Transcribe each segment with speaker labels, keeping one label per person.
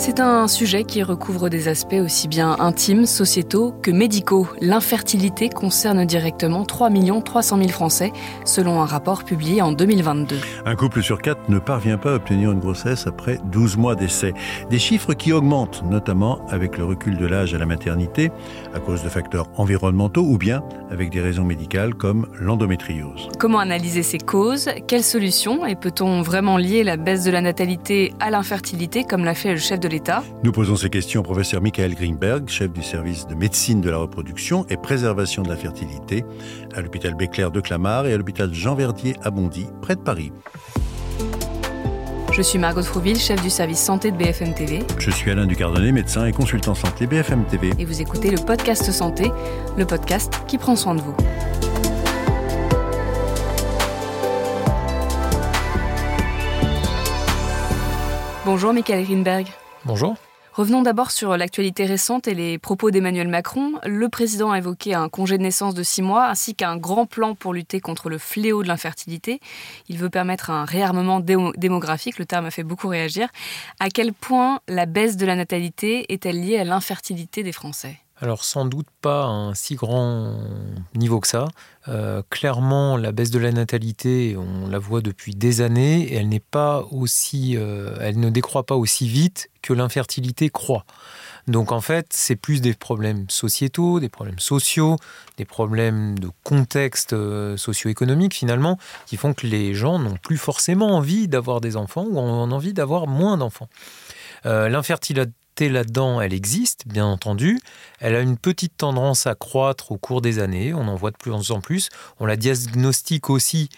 Speaker 1: C'est un sujet qui recouvre des aspects aussi bien intimes, sociétaux que médicaux. L'infertilité concerne directement 3 300 000 Français, selon un rapport publié en 2022.
Speaker 2: Un couple sur quatre ne parvient pas à obtenir une grossesse après 12 mois d'essai. Des chiffres qui augmentent, notamment avec le recul de l'âge à la maternité, à cause de facteurs environnementaux ou bien avec des raisons médicales comme l'endométriose.
Speaker 1: Comment analyser ces causes? Quelles solutions? Et peut-on vraiment lier la baisse de la natalité à l'infertilité, comme l'a fait le chef de l'État
Speaker 2: Nous posons ces questions au professeur Michael Greenberg, chef du service de médecine de la reproduction et préservation de la fertilité à l'hôpital Béclair de Clamart et à l'hôpital Jean Verdier à Bondy, près de Paris.
Speaker 1: Je suis Margot Trouville, chef du service santé de BFM TV.
Speaker 2: Je suis Alain Ducardonnet, médecin et consultant santé BFM TV.
Speaker 1: Et vous écoutez le podcast Santé, le podcast qui prend soin de vous. Bonjour Michael Greenberg. Revenons d'abord sur l'actualité récente et les propos d'Emmanuel Macron. Le président a évoqué un congé de naissance de six mois ainsi qu'un grand plan pour lutter contre le fléau de l'infertilité. Il veut permettre un réarmement démographique, le terme a fait beaucoup réagir. À quel point la baisse de la natalité est-elle liée à l'infertilité des Français?
Speaker 3: Alors sans doute pas un si grand niveau que ça. Euh, clairement, la baisse de la natalité, on la voit depuis des années, et elle n'est pas aussi, euh, elle ne décroît pas aussi vite que l'infertilité croît. Donc en fait, c'est plus des problèmes sociétaux, des problèmes sociaux, des problèmes de contexte euh, socio-économique finalement, qui font que les gens n'ont plus forcément envie d'avoir des enfants ou ont envie d'avoir moins d'enfants. L'infertilité là-dedans, elle existe, bien entendu. Elle a une petite tendance à croître au cours des années. On en voit de plus en plus. On la diagnostique aussi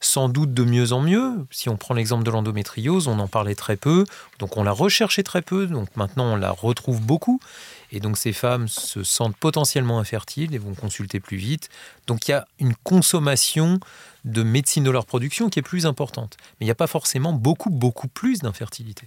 Speaker 3: sans doute de mieux en mieux. Si on prend l'exemple de l'endométriose, on en parlait très peu, donc on la recherchait très peu, donc maintenant on la retrouve beaucoup. Et donc ces femmes se sentent potentiellement infertiles et vont consulter plus vite. Donc il y a une consommation de médecine de leur production qui est plus importante. Mais il n'y a pas forcément beaucoup, beaucoup plus d'infertilité.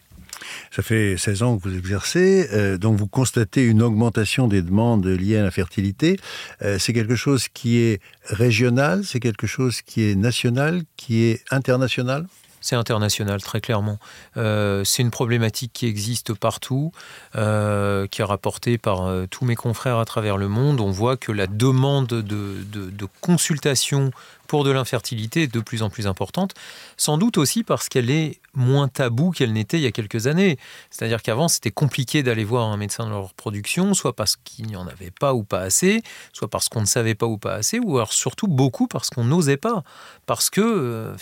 Speaker 2: Ça fait 16 ans que vous exercez, euh, donc vous constatez une augmentation des demandes liées à la fertilité. Euh, c'est quelque chose qui est régional, c'est quelque chose qui est national, qui est international?
Speaker 3: C'est international, très clairement. Euh, c'est une problématique qui existe partout, qui est rapportée par tous mes confrères à travers le monde. On voit que la demande de, consultation pour de l'infertilité est de plus en plus importante, sans doute aussi parce qu'elle est moins taboue qu'elle n'était il y a quelques années. C'est-à-dire qu'avant, c'était compliqué d'aller voir un médecin de leur production, soit parce qu'il n'y en avait pas ou pas assez, soit parce qu'on ne savait pas ou pas assez, ou alors surtout beaucoup parce qu'on n'osait pas. Parce que euh,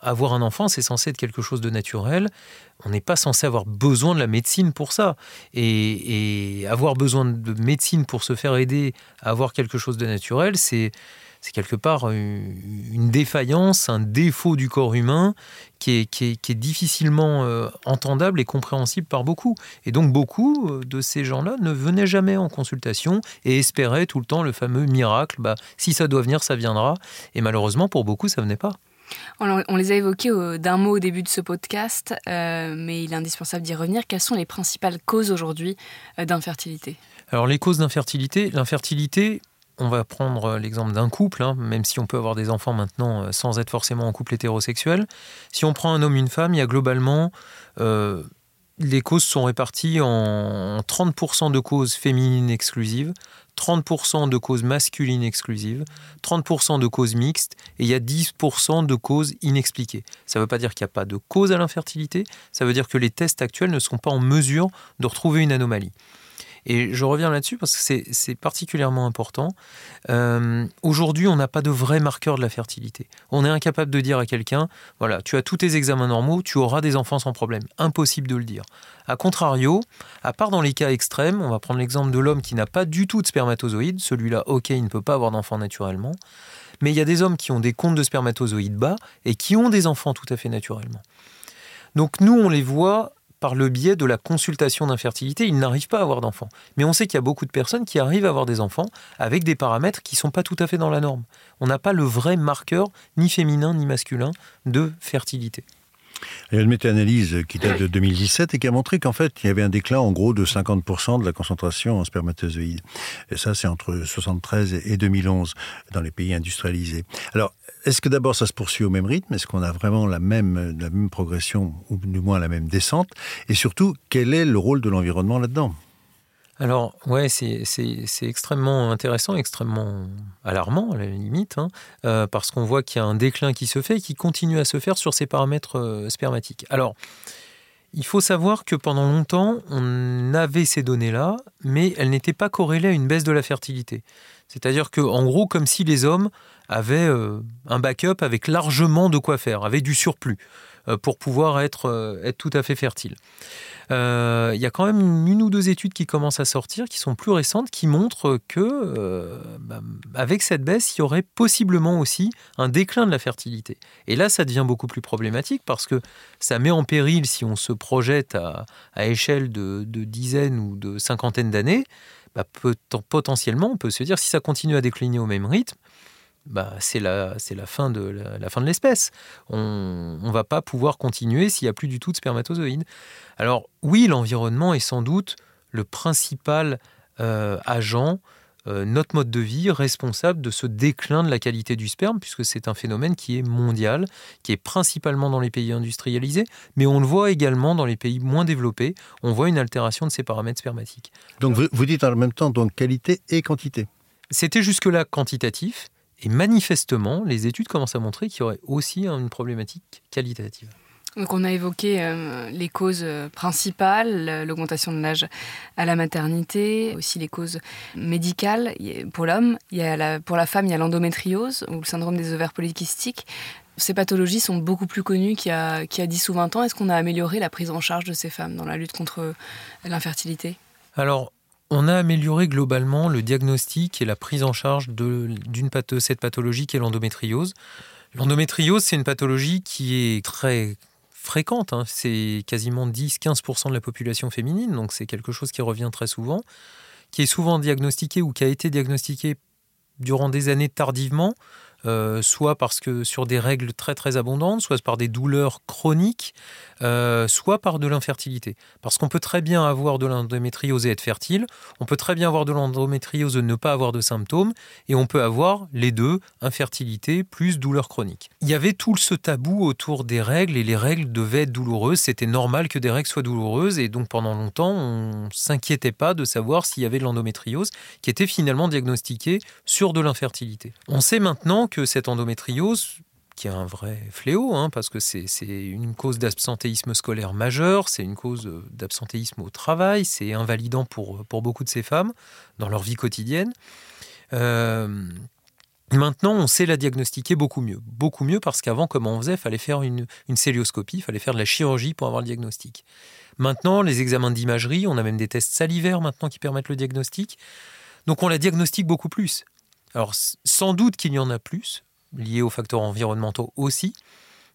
Speaker 3: avoir un enfant, c'est censé être quelque chose de naturel. On n'est pas censé avoir besoin de la médecine pour ça. Et, avoir besoin de médecine pour se faire aider à avoir quelque chose de naturel, c'est quelque part une défaillance, un défaut du corps humain qui est, difficilement euh, entendable et compréhensible par beaucoup. Et donc beaucoup euh, de ces gens-là ne venaient jamais en consultation et espéraient tout le temps le fameux miracle, bah, si ça doit venir, ça viendra. Et malheureusement, pour beaucoup, ça venait pas.
Speaker 1: On les a évoqués d'un mot au début de ce podcast, euh, mais il est indispensable d'y revenir. Quelles sont les principales causes aujourd'hui d'infertilité?
Speaker 3: Alors les causes d'infertilité, l'infertilité, on va prendre l'exemple d'un couple, hein, même si on peut avoir des enfants maintenant euh, sans être forcément en couple hétérosexuel. Si on prend un homme, une femme, il y a globalement... Euh, les causes sont réparties en 30% de causes féminines exclusives, 30% de causes masculines exclusives, 30% de causes mixtes et il y a 10% de causes inexpliquées. Ça ne veut pas dire qu'il n'y a pas de cause à l'infertilité, ça veut dire que les tests actuels ne sont pas en mesure de retrouver une anomalie. Et je reviens là-dessus parce que c'est particulièrement important. Euh, aujourd'hui, on n'a pas de vrai marqueur de la fertilité. On est incapable de dire à quelqu'un, voilà, tu as tous tes examens normaux, tu auras des enfants sans problème. Impossible de le dire. A contrario, à part dans les cas extrêmes, on va prendre l'exemple de l'homme qui n'a pas du tout de spermatozoïdes. Celui-là, ok, il ne peut pas avoir d'enfant naturellement. Mais il y a des hommes qui ont des comptes de spermatozoïdes bas et qui ont des enfants tout à fait naturellement. Donc nous, on les voit par le biais de la consultation d'infertilité, ils n'arrivent pas à avoir d'enfants. Mais on sait qu'il y a beaucoup de personnes qui arrivent à avoir des enfants avec des paramètres qui ne sont pas tout à fait dans la norme. On n'a pas le vrai marqueur, ni féminin ni masculin, de fertilité.
Speaker 2: Il y a une méta-analyse qui date de 2017 et qui a montré qu'en fait, il y avait un déclin en gros de 50% de la concentration en spermatozoïdes. Et ça, c'est entre 73 et 2011 dans les pays industrialisés. Alors, est-ce que d'abord ça se poursuit au même rythme? Est-ce qu'on a vraiment la même, la même progression ou du moins la même descente? Et surtout, quel est le rôle de l'environnement là-dedans?
Speaker 3: Alors, ouais, c'est extrêmement intéressant, extrêmement alarmant à la limite, hein, euh, parce qu'on voit qu'il y a un déclin qui se fait et qui continue à se faire sur ces paramètres euh, spermatiques. Alors, il faut savoir que pendant longtemps, on avait ces données-là, mais elles n'étaient pas corrélées à une baisse de la fertilité. C'est-à-dire que, en gros, comme si les hommes avaient euh, un backup avec largement de quoi faire, avaient du surplus pour pouvoir être, être tout à fait fertiles. Euh, il y a quand même une ou deux études qui commencent à sortir, qui sont plus récentes, qui montrent que euh, bah, avec cette baisse, il y aurait possiblement aussi un déclin de la fertilité. Et là, ça devient beaucoup plus problématique parce que ça met en péril, si on se projette à, échelle de, dizaines ou de cinquantaines d'années, bah, potentiellement, on peut se dire si ça continue à décliner au même rythme, bah, c'est la, la, fin de la, fin de l'espèce. On ne va pas pouvoir continuer s'il n'y a plus du tout de spermatozoïdes. Alors oui, l'environnement est sans doute le principal euh, agent, euh, notre mode de vie responsable de ce déclin de la qualité du sperme, puisque c'est un phénomène qui est mondial, qui est principalement dans les pays industrialisés, mais on le voit également dans les pays moins développés. On voit une altération de ces paramètres spermatiques.
Speaker 2: Donc vous, vous dites en même temps donc qualité et quantité.
Speaker 3: C'était jusque-là quantitatif. Et manifestement, les études commencent à montrer qu'il y aurait aussi une problématique qualitative.
Speaker 1: Donc on a évoqué euh, les causes euh, principales, l'augmentation de l'âge à la maternité, aussi les causes médicales pour l'homme. pour la femme, il y a l'endométriose ou le syndrome des ovaires polykystiques. Ces pathologies sont beaucoup plus connues qu'il y a, qu'il y a 10 ou 20 ans. Est-ce qu'on a amélioré la prise en charge de ces femmes dans la lutte contre l'infertilité?
Speaker 3: Alors, on a amélioré globalement le diagnostic et la prise en charge de, cette pathologie qui est l'endométriose. L'endométriose, c'est une pathologie qui est très fréquente. Hein. C'est quasiment 10-15% de la population féminine, donc c'est quelque chose qui revient très souvent, qui est souvent diagnostiqué ou qui a été diagnostiqué durant des années tardivement. Euh, soit parce que sur des règles très très abondantes, soit par des douleurs chroniques, euh, soit par de l'infertilité. Parce qu'on peut très bien avoir de l'endométriose et être fertile, on peut très bien avoir de l'endométriose et ne pas avoir de symptômes, et on peut avoir les deux, infertilité plus douleur chronique. Il y avait tout ce tabou autour des règles, et les règles devaient être douloureuses, c'était normal que des règles soient douloureuses, et donc pendant longtemps, on s'inquiétait pas de savoir s'il y avait de l'endométriose, qui était finalement diagnostiquée sur de l'infertilité. On sait maintenant que cette endométriose, qui est un vrai fléau, hein, parce que c'est une cause d'absentéisme scolaire majeur, c'est une cause d'absentéisme au travail, c'est invalidant pour, beaucoup de ces femmes dans leur vie quotidienne. Euh, maintenant, on sait la diagnostiquer beaucoup mieux. Beaucoup mieux parce qu'avant, comme on faisait, il fallait faire une, une célioscopie, il fallait faire de la chirurgie pour avoir le diagnostic. Maintenant, les examens d'imagerie, on a même des tests salivaires maintenant qui permettent le diagnostic. Donc on la diagnostique beaucoup plus. Alors sans doute qu'il y en a plus, liés aux facteurs environnementaux aussi,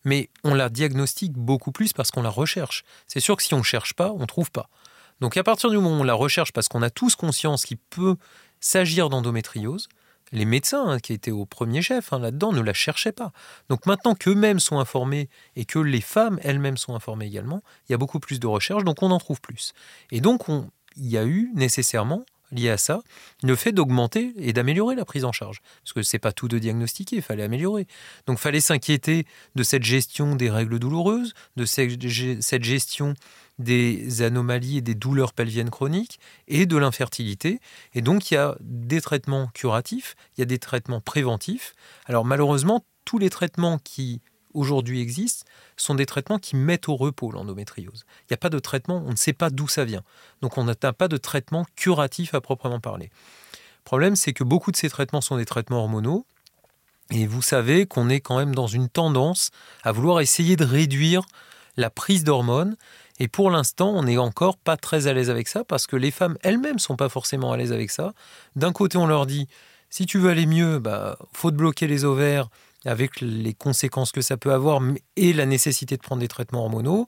Speaker 3: mais on la diagnostique beaucoup plus parce qu'on la recherche. C'est sûr que si on ne cherche pas, on ne trouve pas. Donc à partir du moment où on la recherche parce qu'on a tous conscience qu'il peut s'agir d'endométriose, les médecins hein, qui étaient au premier chef hein, là-dedans ne la cherchaient pas. Donc maintenant qu'eux-mêmes sont informés et que les femmes elles-mêmes sont informées également, il y a beaucoup plus de recherches, donc on en trouve plus. Et donc il y a eu nécessairement lié à ça, le fait d'augmenter et d'améliorer la prise en charge. Parce que c'est pas tout de diagnostiquer, il fallait améliorer. Donc il fallait s'inquiéter de cette gestion des règles douloureuses, de cette gestion des anomalies et des douleurs pelviennes chroniques et de l'infertilité. Et donc il y a des traitements curatifs, il y a des traitements préventifs. Alors malheureusement, tous les traitements qui aujourd'hui existent sont des traitements qui mettent au repos l'endométriose. Il n'y a pas de traitement, on ne sait pas d'où ça vient. Donc on n'a pas de traitement curatif à proprement parler. Le problème, c'est que beaucoup de ces traitements sont des traitements hormonaux. Et vous savez qu'on est quand même dans une tendance à vouloir essayer de réduire la prise d'hormones. Et pour l'instant, on n'est encore pas très à l'aise avec ça parce que les femmes elles-mêmes sont pas forcément à l'aise avec ça. D'un côté, on leur dit si tu veux aller mieux, bah faut te bloquer les ovaires avec les conséquences que ça peut avoir et la nécessité de prendre des traitements hormonaux.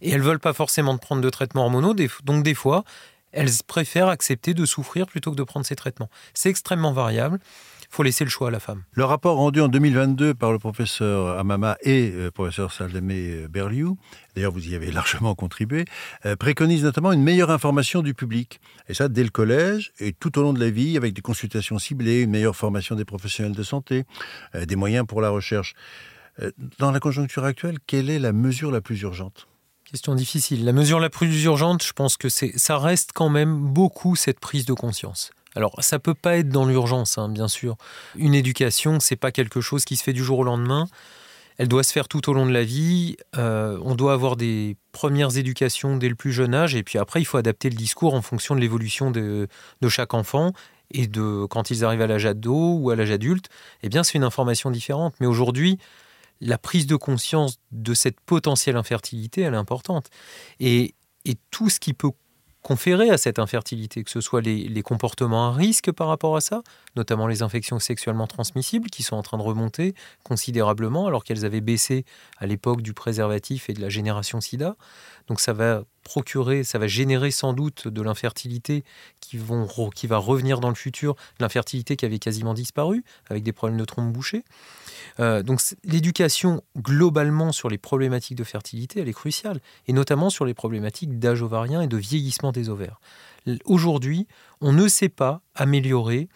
Speaker 3: Et elles veulent pas forcément de prendre de traitements hormonaux, donc des fois, elles préfèrent accepter de souffrir plutôt que de prendre ces traitements. C'est extrêmement variable. Faut laisser le choix à la femme.
Speaker 2: Le rapport rendu en 2022 par le professeur Amama et le professeur Salamé Berliou, d'ailleurs vous y avez largement contribué, préconise notamment une meilleure information du public. Et ça dès le collège et tout au long de la vie avec des consultations ciblées, une meilleure formation des professionnels de santé, des moyens pour la recherche. Dans la conjoncture actuelle, quelle est la mesure la plus urgente?
Speaker 3: Question difficile. La mesure la plus urgente, je pense que c'est, ça reste quand même beaucoup cette prise de conscience. Alors, ça peut pas être dans l'urgence, hein, bien sûr. Une éducation, c'est pas quelque chose qui se fait du jour au lendemain. Elle doit se faire tout au long de la vie. Euh, on doit avoir des premières éducations dès le plus jeune âge, et puis après, il faut adapter le discours en fonction de l'évolution de, chaque enfant et de quand ils arrivent à l'âge ado ou à l'âge adulte. Eh bien, c'est une information différente. Mais aujourd'hui, la prise de conscience de cette potentielle infertilité, elle est importante. Et, tout ce qui peut conférer à cette infertilité, que ce soit les, comportements à risque par rapport à ça, notamment les infections sexuellement transmissibles qui sont en train de remonter considérablement alors qu'elles avaient baissé à l'époque du préservatif et de la génération sida. Donc ça va procurer, ça va générer sans doute de l'infertilité qui, qui va revenir dans le futur, l'infertilité qui avait quasiment disparu avec des problèmes de trompe bouchée. Euh, donc l'éducation globalement sur les problématiques de fertilité, elle est cruciale, et notamment sur les problématiques d'âge ovarien et de vieillissement des ovaires. Aujourd'hui, on ne sait pas améliorer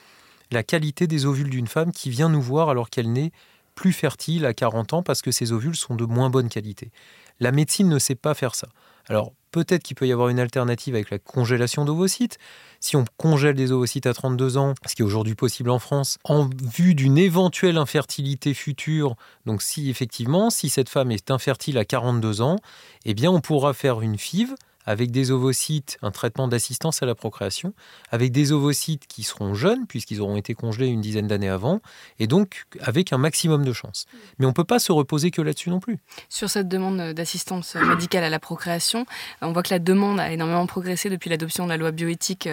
Speaker 3: la qualité des ovules d'une femme qui vient nous voir alors qu'elle n'est plus fertile à 40 ans parce que ses ovules sont de moins bonne qualité. La médecine ne sait pas faire ça. Alors peut-être qu'il peut y avoir une alternative avec la congélation d'ovocytes. Si on congèle des ovocytes à 32 ans, ce qui est aujourd'hui possible en France, en vue d'une éventuelle infertilité future, donc si effectivement, si cette femme est infertile à 42 ans, eh bien on pourra faire une FIV avec des ovocytes, un traitement d'assistance à la procréation, avec des ovocytes qui seront jeunes, puisqu'ils auront été congelés une dizaine d'années avant, et donc avec un maximum de chances. Mais on ne peut pas se reposer que là-dessus non plus.
Speaker 1: Sur cette demande d'assistance médicale à la procréation, on voit que la demande a énormément progressé depuis l'adoption de la loi bioéthique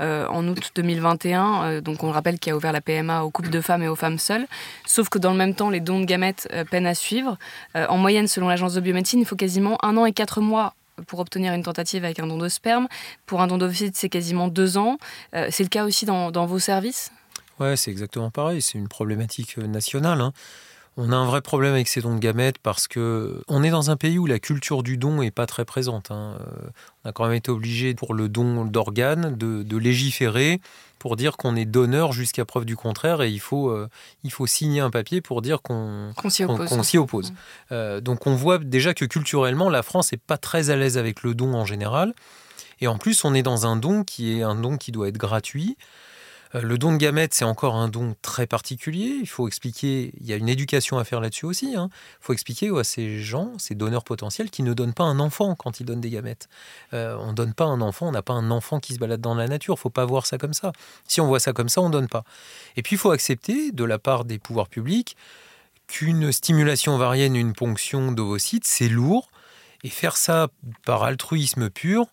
Speaker 1: euh, en août 2021. Euh, donc on rappelle qu'il a ouvert la PMA aux couples de femmes et aux femmes seules. Sauf que dans le même temps, les dons de gamètes euh, peinent à suivre. en moyenne, selon l'agence de biomédecine, il faut quasiment un an et quatre mois pour obtenir une tentative avec un don de sperme. Pour un don d'ovocytes, c'est quasiment deux ans. Euh, c'est le cas aussi dans, vos services?
Speaker 3: Ouais, c'est exactement pareil. C'est une problématique euh, nationale. Hein. On a un vrai problème avec ces dons de gamètes parce que on est dans un pays où la culture du don est pas très présente. Hein. Euh, on a quand même été obligé pour le don d'organes de, légiférer pour dire qu'on est donneur jusqu'à preuve du contraire et il faut, euh, il faut signer un papier pour dire qu'on
Speaker 1: s'y oppose.
Speaker 3: oppose. Euh, donc on voit déjà que culturellement la France n'est pas très à l'aise avec le don en général. Et en plus on est dans un don qui est un don qui doit être gratuit. Euh, le don de gamètes, c'est encore un don très particulier. Il faut expliquer, il y a une éducation à faire là-dessus aussi. Hein. Il faut expliquer à ces gens, ces donneurs potentiels, qui ne donnent pas un enfant quand ils donnent des gamètes. Euh, on ne donne pas un enfant, on n'a pas un enfant qui se balade dans la nature. Il faut pas voir ça comme ça. Si on voit ça comme ça, on ne donne pas. Et puis, il faut accepter, de la part des pouvoirs publics, qu'une stimulation ovarienne, une ponction d'ovocytes, c'est lourd. Et faire ça par altruisme pur,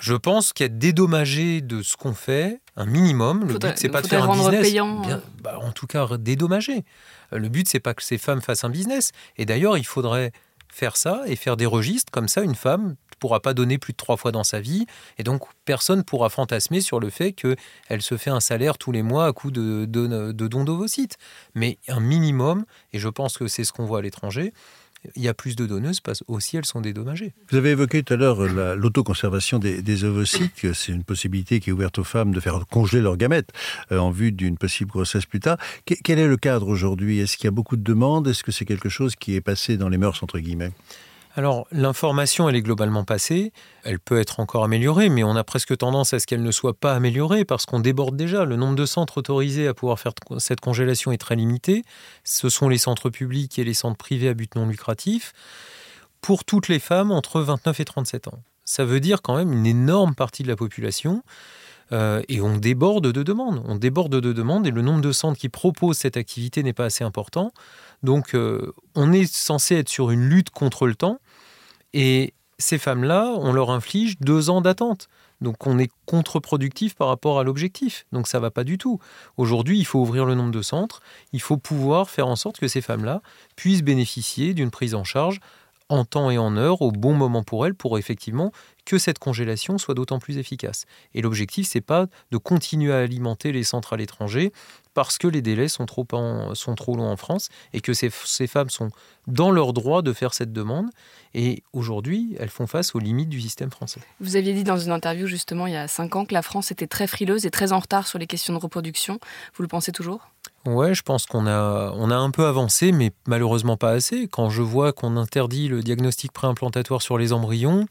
Speaker 3: je pense qu'être dédommagé de ce qu'on fait, un minimum, le but c'est pas de faire un business,
Speaker 1: payant.
Speaker 3: Bien, bah, en tout cas dédommager. Euh, le but c'est pas que ces femmes fassent un business. Et d'ailleurs, il faudrait faire ça et faire des registres comme ça. Une femme ne pourra pas donner plus de trois fois dans sa vie, et donc personne pourra fantasmer sur le fait qu'elle se fait un salaire tous les mois à coup de, de, de dons d'ovocytes. Mais un minimum, et je pense que c'est ce qu'on voit à l'étranger il y a plus de donneuses parce aussi elles sont dédommagées.
Speaker 2: Vous avez évoqué tout à l'heure l'autoconservation des, des, ovocytes, c'est une possibilité qui est ouverte aux femmes de faire congeler leurs gamètes euh, en vue d'une possible grossesse plus tard. quel est le cadre aujourd'hui? Est-ce qu'il y a beaucoup de demandes? Est-ce que c'est quelque chose qui est passé dans les mœurs, entre guillemets?
Speaker 3: Alors, l'information, elle est globalement passée. Elle peut être encore améliorée, mais on a presque tendance à ce qu'elle ne soit pas améliorée parce qu'on déborde déjà. Le nombre de centres autorisés à pouvoir faire cette congélation est très limité. Ce sont les centres publics et les centres privés à but non lucratif pour toutes les femmes entre 29 et 37 ans. Ça veut dire quand même une énorme partie de la population. Euh, et on déborde de demandes. On déborde de demandes et le nombre de centres qui proposent cette activité n'est pas assez important. Donc euh, on est censé être sur une lutte contre le temps et ces femmes-là, on leur inflige deux ans d'attente. Donc on est contre-productif par rapport à l'objectif. Donc ça va pas du tout. Aujourd'hui, il faut ouvrir le nombre de centres. Il faut pouvoir faire en sorte que ces femmes-là puissent bénéficier d'une prise en charge en temps et en heure, au bon moment pour elle, pour effectivement que cette congélation soit d'autant plus efficace. Et l'objectif, c'est pas de continuer à alimenter les centres à l'étranger parce que les délais sont trop, longs en France et que ces, ces, femmes sont dans leur droit de faire cette demande. Et aujourd'hui, elles font face aux limites du système français.
Speaker 1: Vous aviez dit dans une interview justement il y a cinq ans que la France était très frileuse et très en retard sur les questions de reproduction. Vous le pensez toujours?
Speaker 3: Ouais, je pense qu'on a, on a un peu avancé, mais malheureusement pas assez. Quand je vois qu'on interdit le diagnostic préimplantatoire sur les embryons,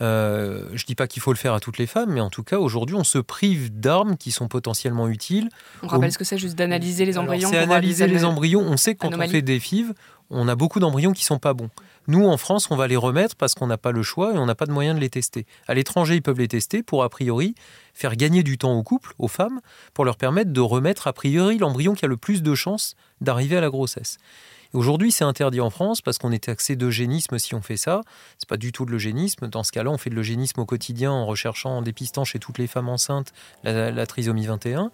Speaker 3: euh, je ne dis pas qu'il faut le faire à toutes les femmes, mais en tout cas, aujourd'hui, on se prive d'armes qui sont potentiellement utiles.
Speaker 1: On rappelle ce que c'est juste d'analyser les embryons
Speaker 3: C'est analyser les embryons. On sait que quand on fait des FIV, on a beaucoup d'embryons qui sont pas bons. Nous, en France, on va les remettre parce qu'on n'a pas le choix et on n'a pas de moyen de les tester. À l'étranger, ils peuvent les tester pour, a priori, faire gagner du temps au couple, aux femmes, pour leur permettre de remettre, a priori, l'embryon qui a le plus de chances d'arriver à la grossesse. Aujourd'hui, c'est interdit en France parce qu'on est taxé d'eugénisme si on fait ça. C'est pas du tout de l'eugénisme. Dans ce cas-là, on fait de l'eugénisme au quotidien en recherchant, en dépistant chez toutes les femmes enceintes la, trisomie 21.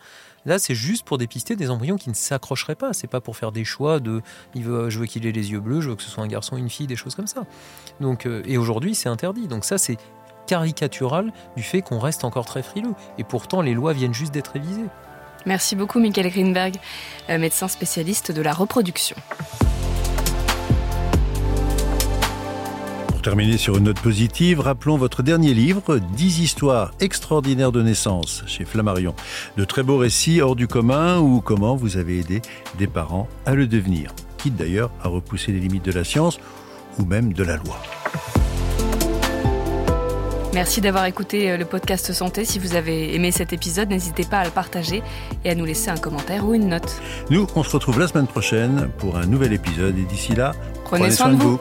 Speaker 3: Là, c'est juste pour dépister des embryons qui ne s'accrocheraient pas. C'est pas pour faire des choix de je veux qu'il ait les yeux bleus, je veux que ce soit un garçon, une fille, des choses comme ça. Donc, euh, et aujourd'hui, c'est interdit. Donc ça, c'est caricatural du fait qu'on reste encore très frileux. Et pourtant, les lois viennent juste d'être révisées.
Speaker 1: Merci beaucoup, Michael Greenberg, euh, médecin spécialiste de la reproduction.
Speaker 2: Pour terminer sur une note positive, rappelons votre dernier livre, 10 histoires extraordinaires de naissance chez Flammarion. De très beaux récits hors du commun ou comment vous avez aidé des parents à le devenir, quitte d'ailleurs à repousser les limites de la science ou même de la loi.
Speaker 1: Merci d'avoir écouté euh, le podcast Santé. Si vous avez aimé cet épisode, n'hésitez pas à le partager et à nous laisser un commentaire ou une note.
Speaker 2: Nous, on se retrouve la semaine prochaine pour un nouvel épisode et d'ici là, prenez, soin, de vous.